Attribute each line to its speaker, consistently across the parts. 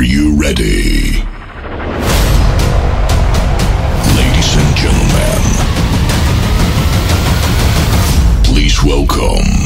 Speaker 1: Are you ready? Ladies and gentlemen, please welcome.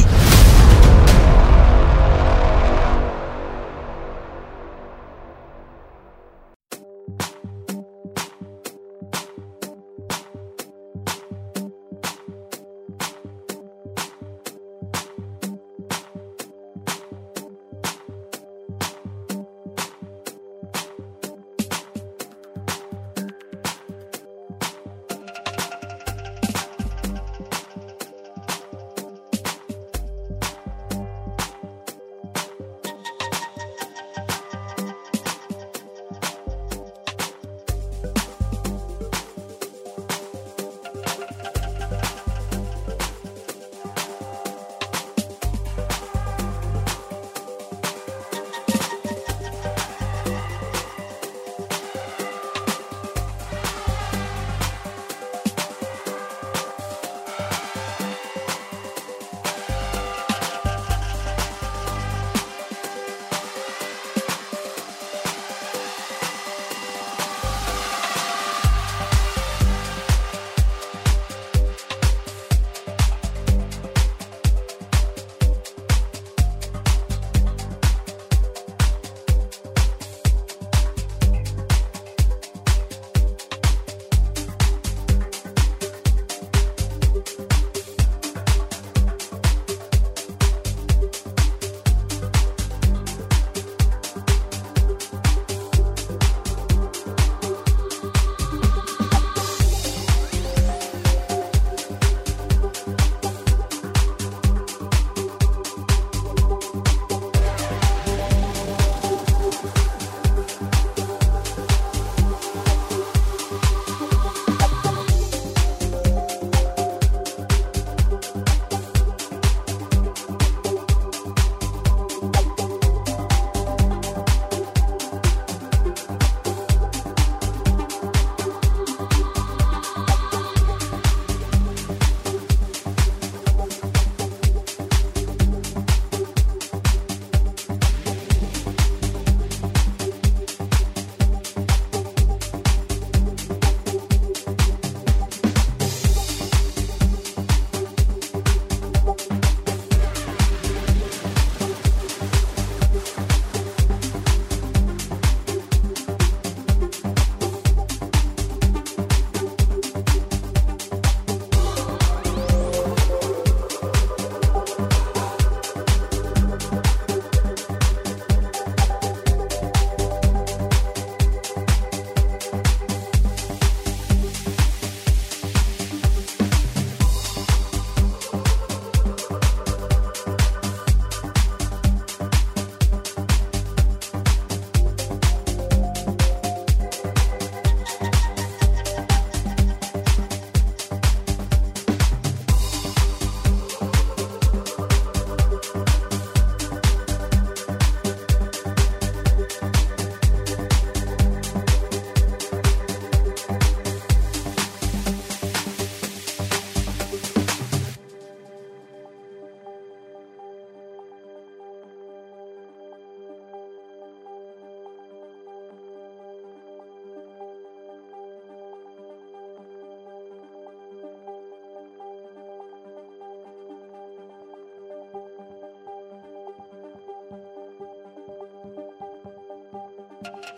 Speaker 1: Thank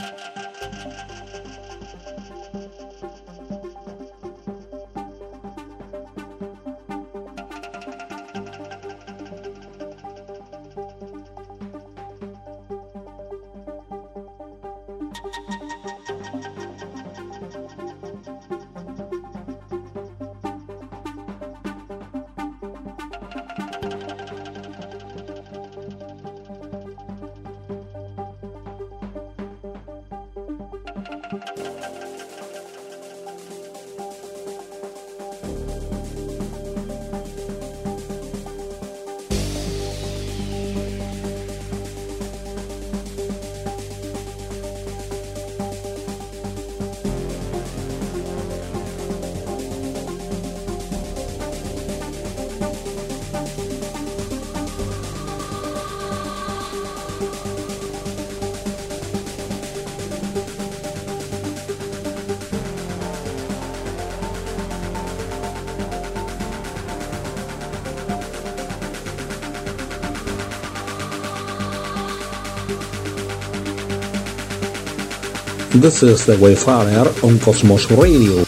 Speaker 1: you.
Speaker 2: This is the Wayfarer on Cosmos Radio.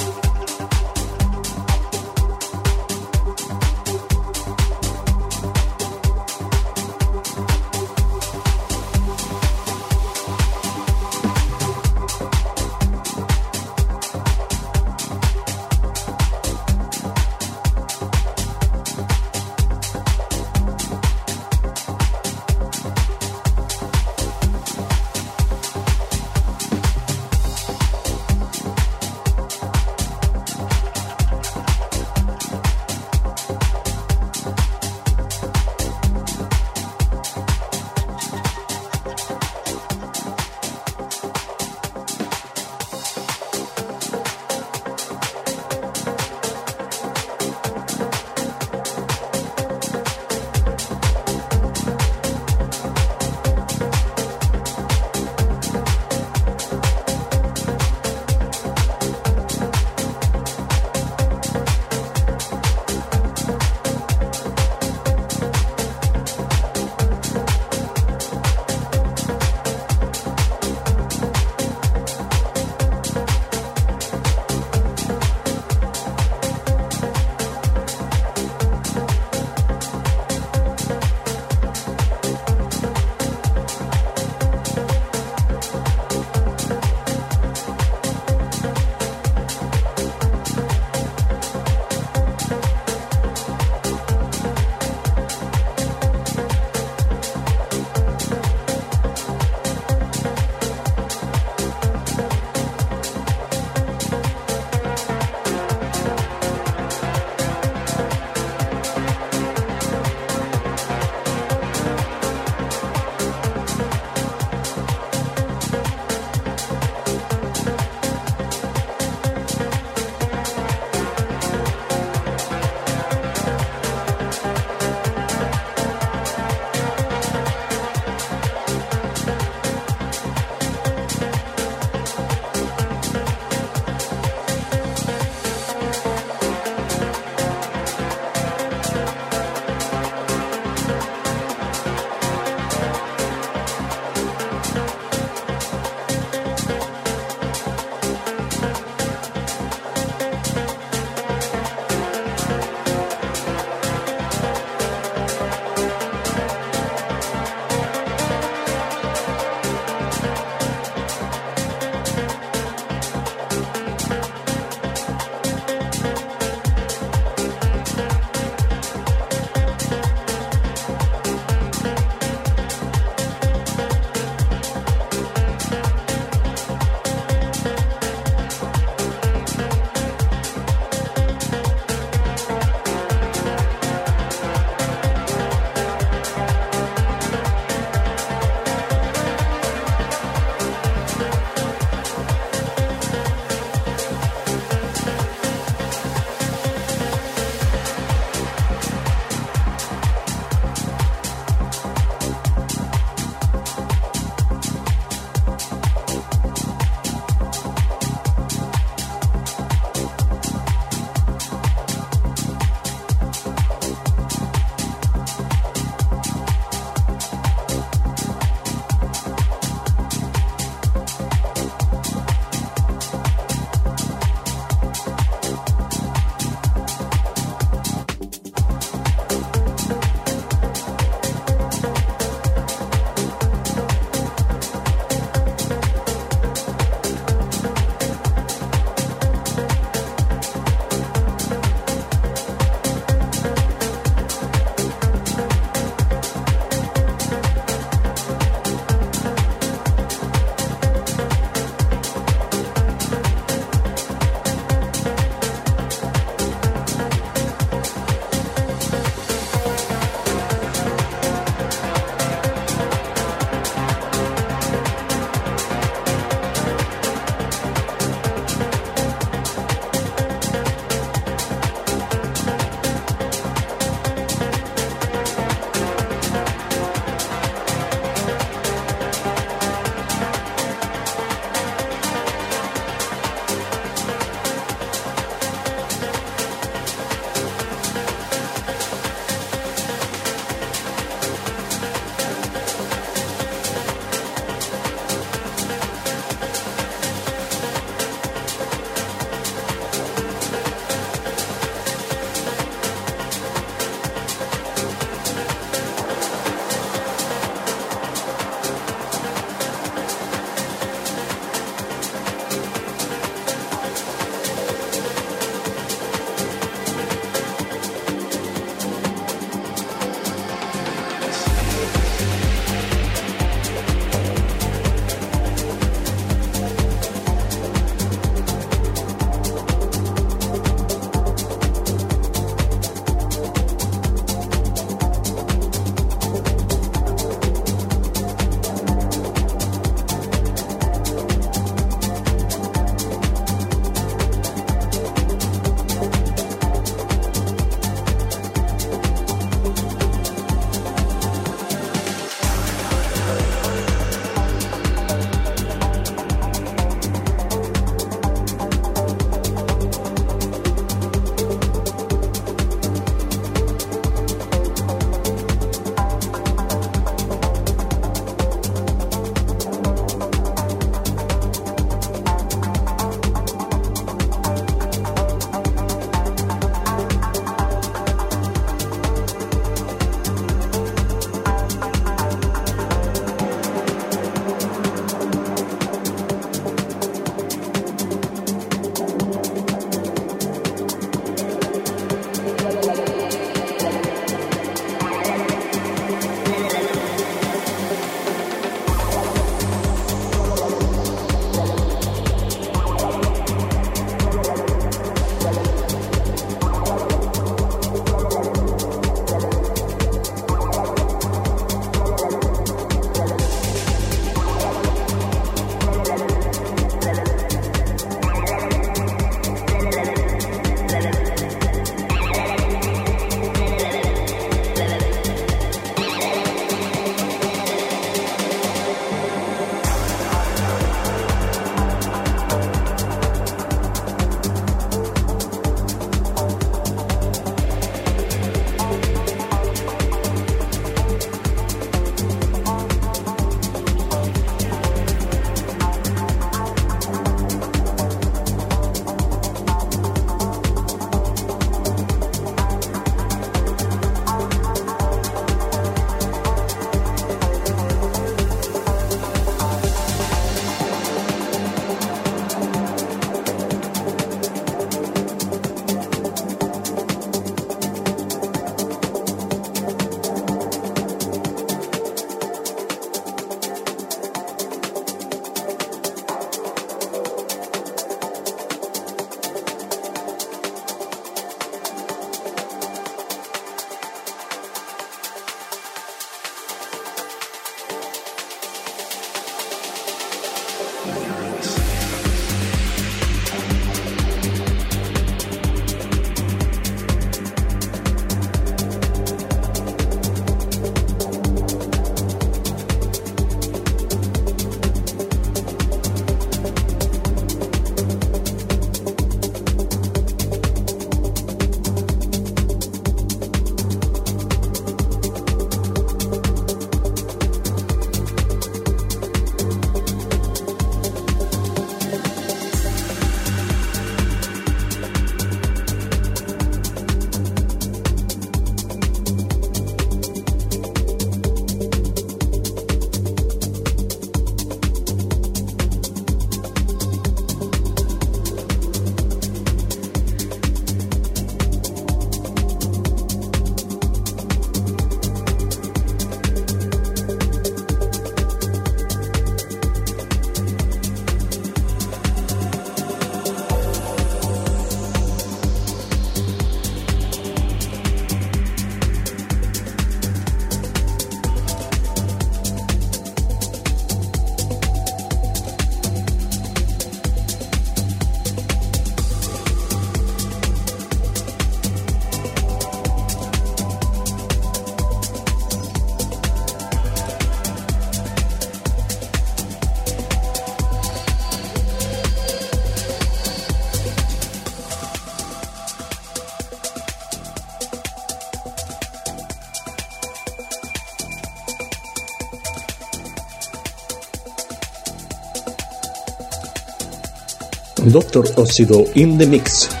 Speaker 2: Doctor Óxido in the Mix.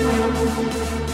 Speaker 2: Música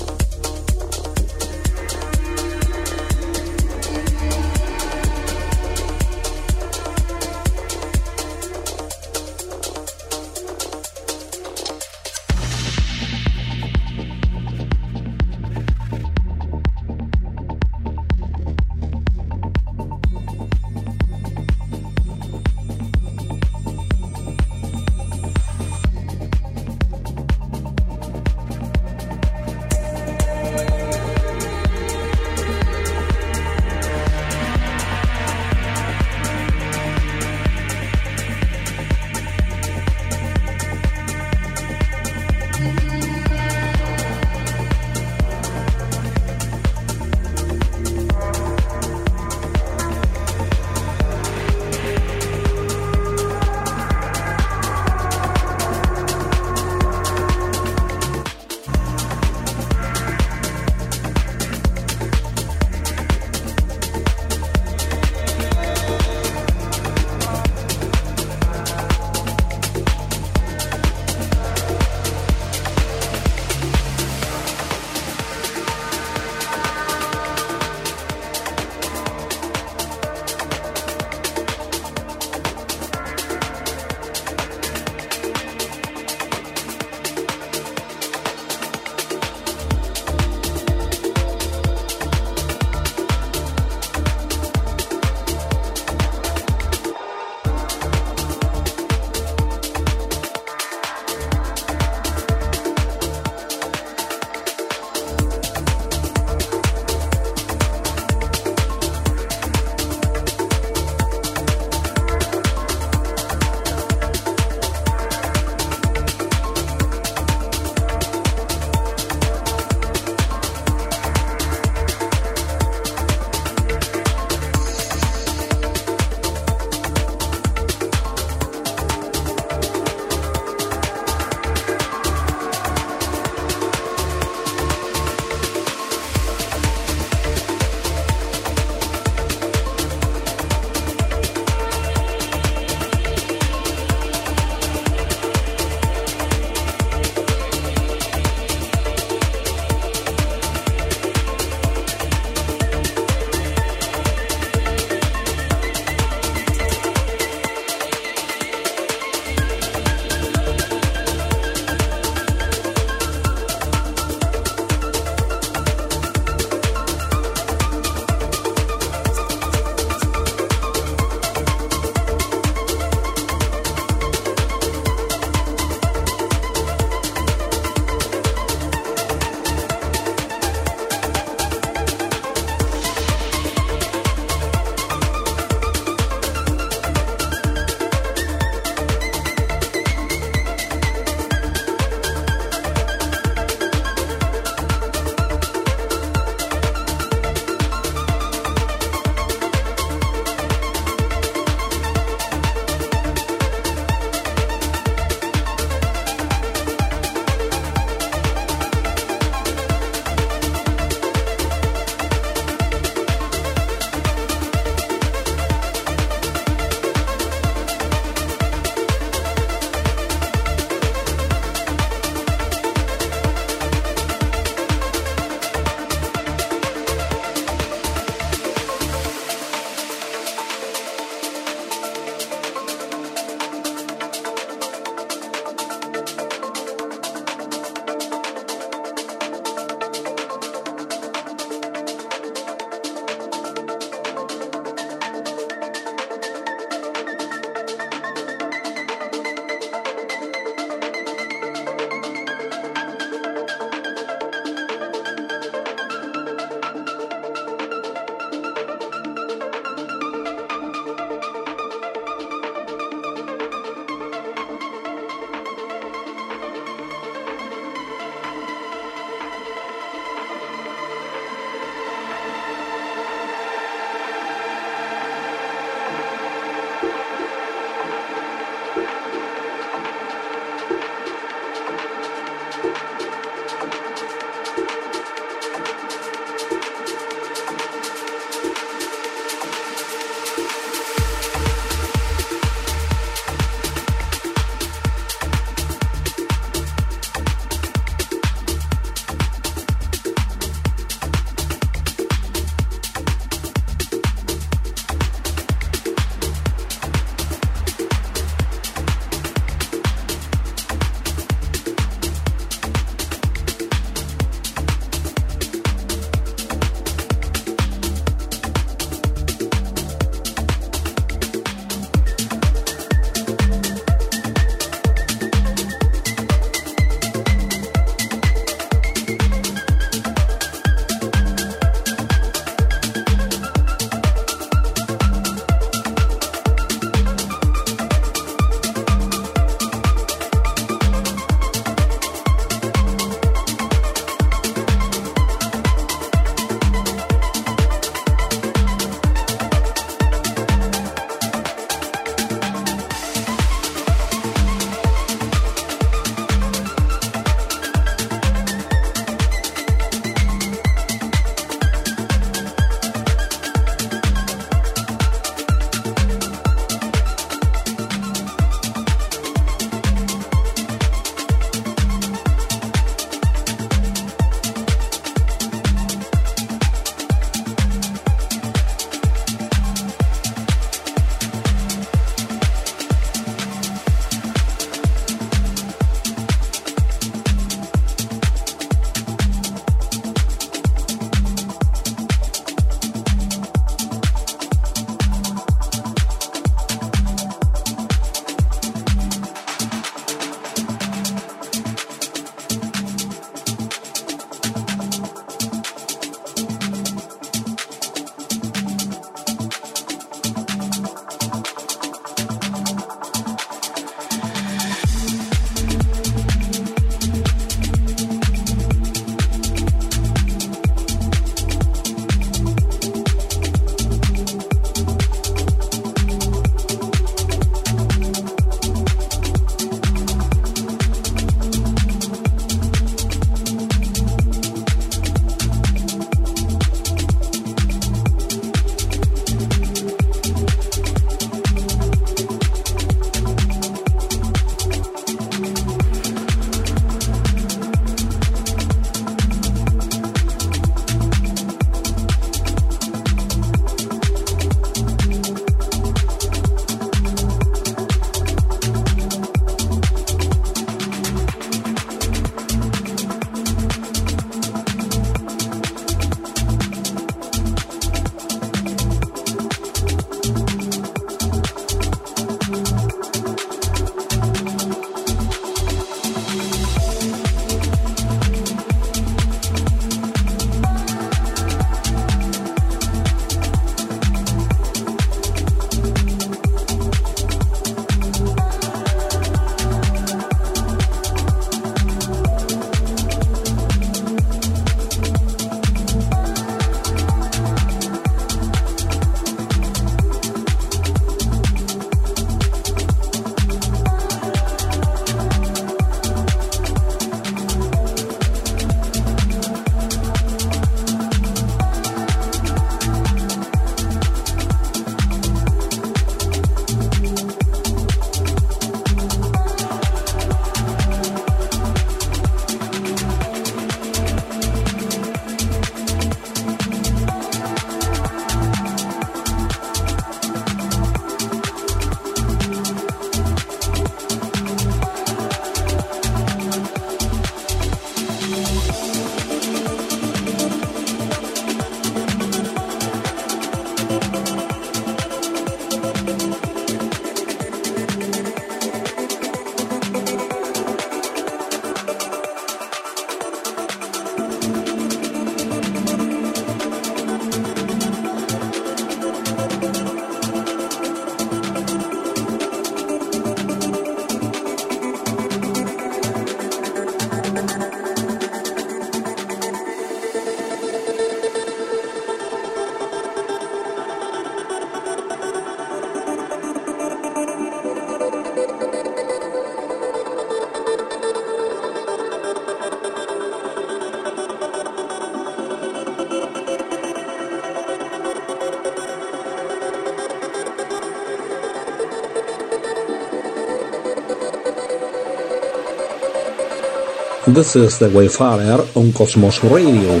Speaker 2: This is the Wayfarer on Cosmos Radio.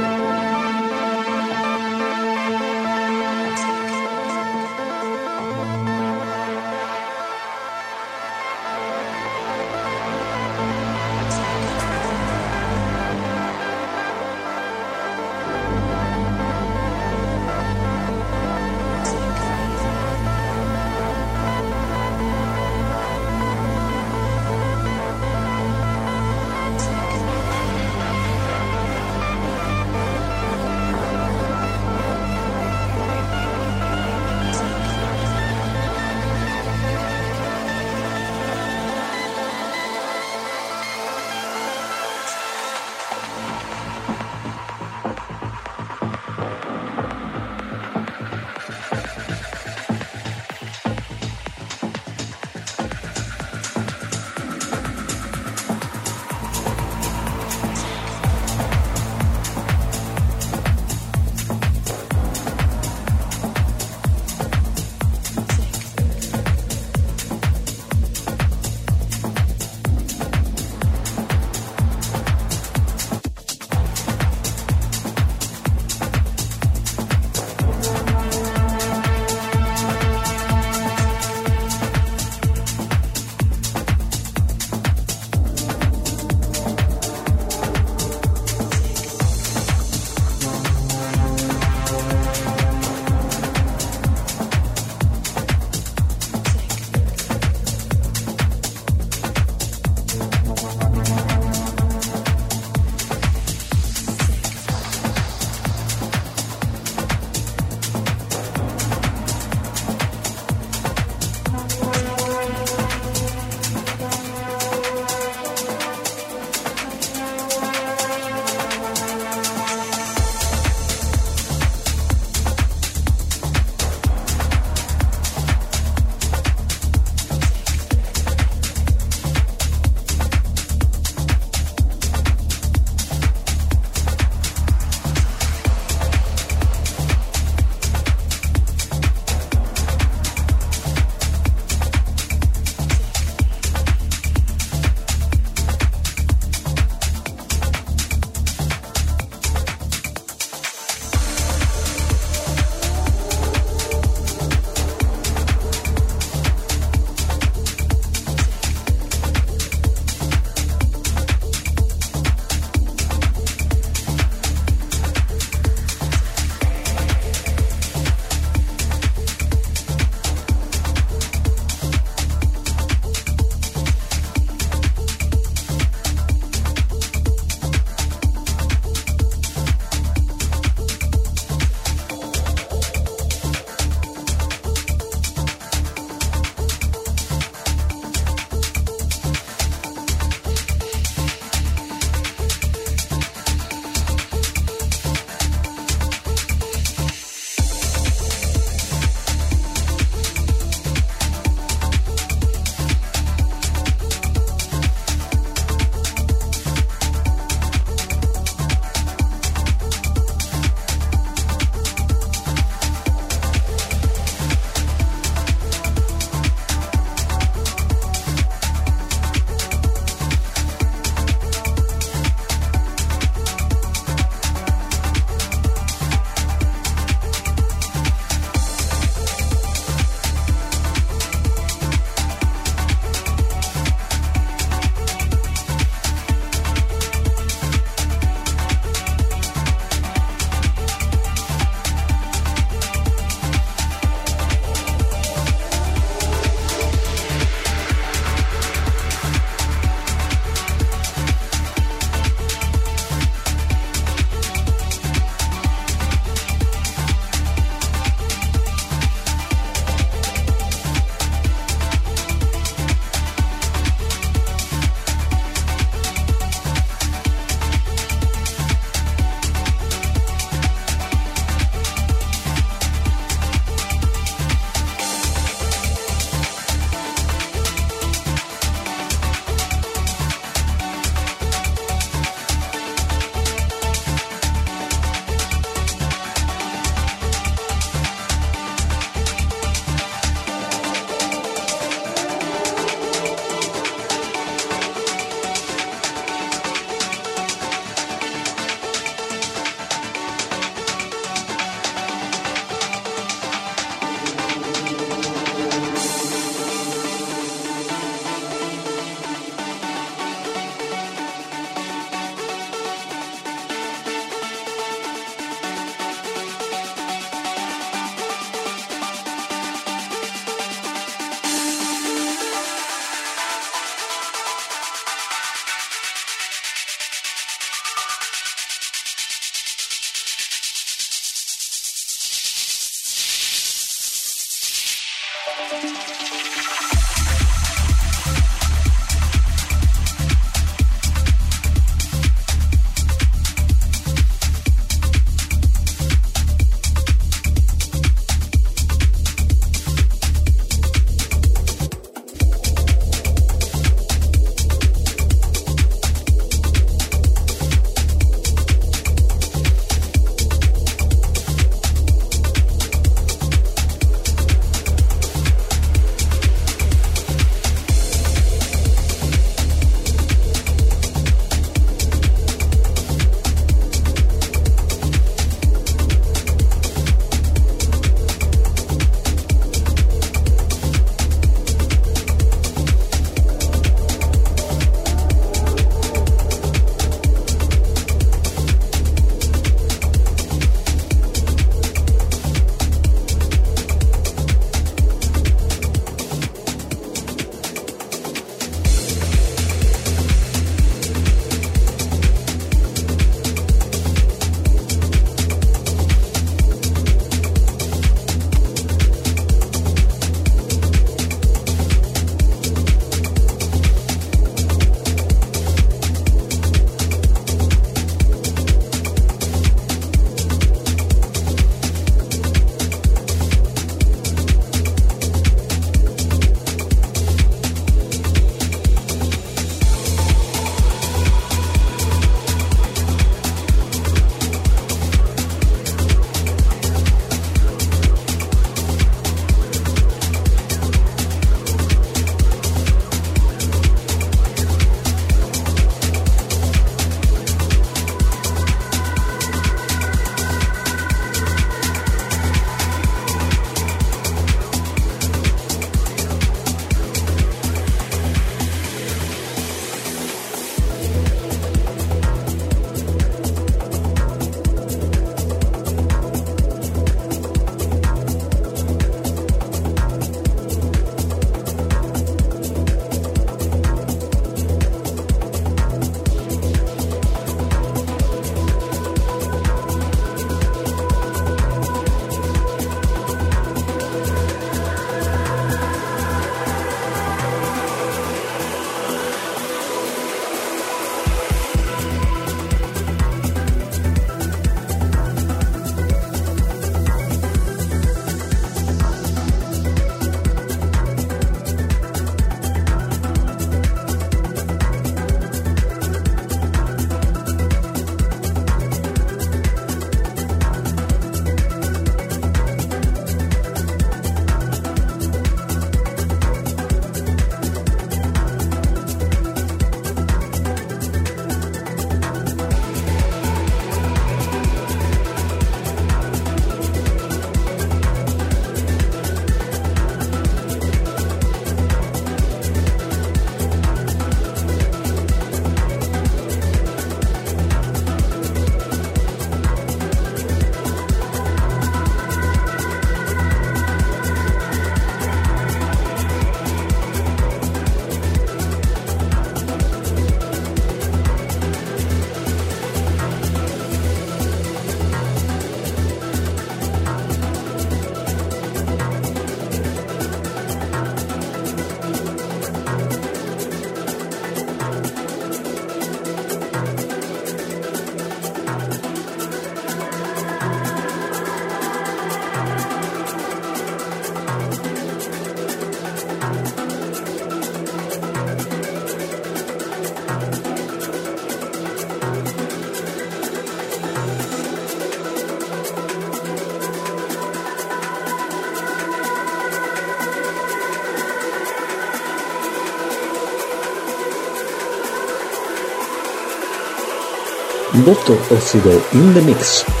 Speaker 2: Voto ha sido In The Mix.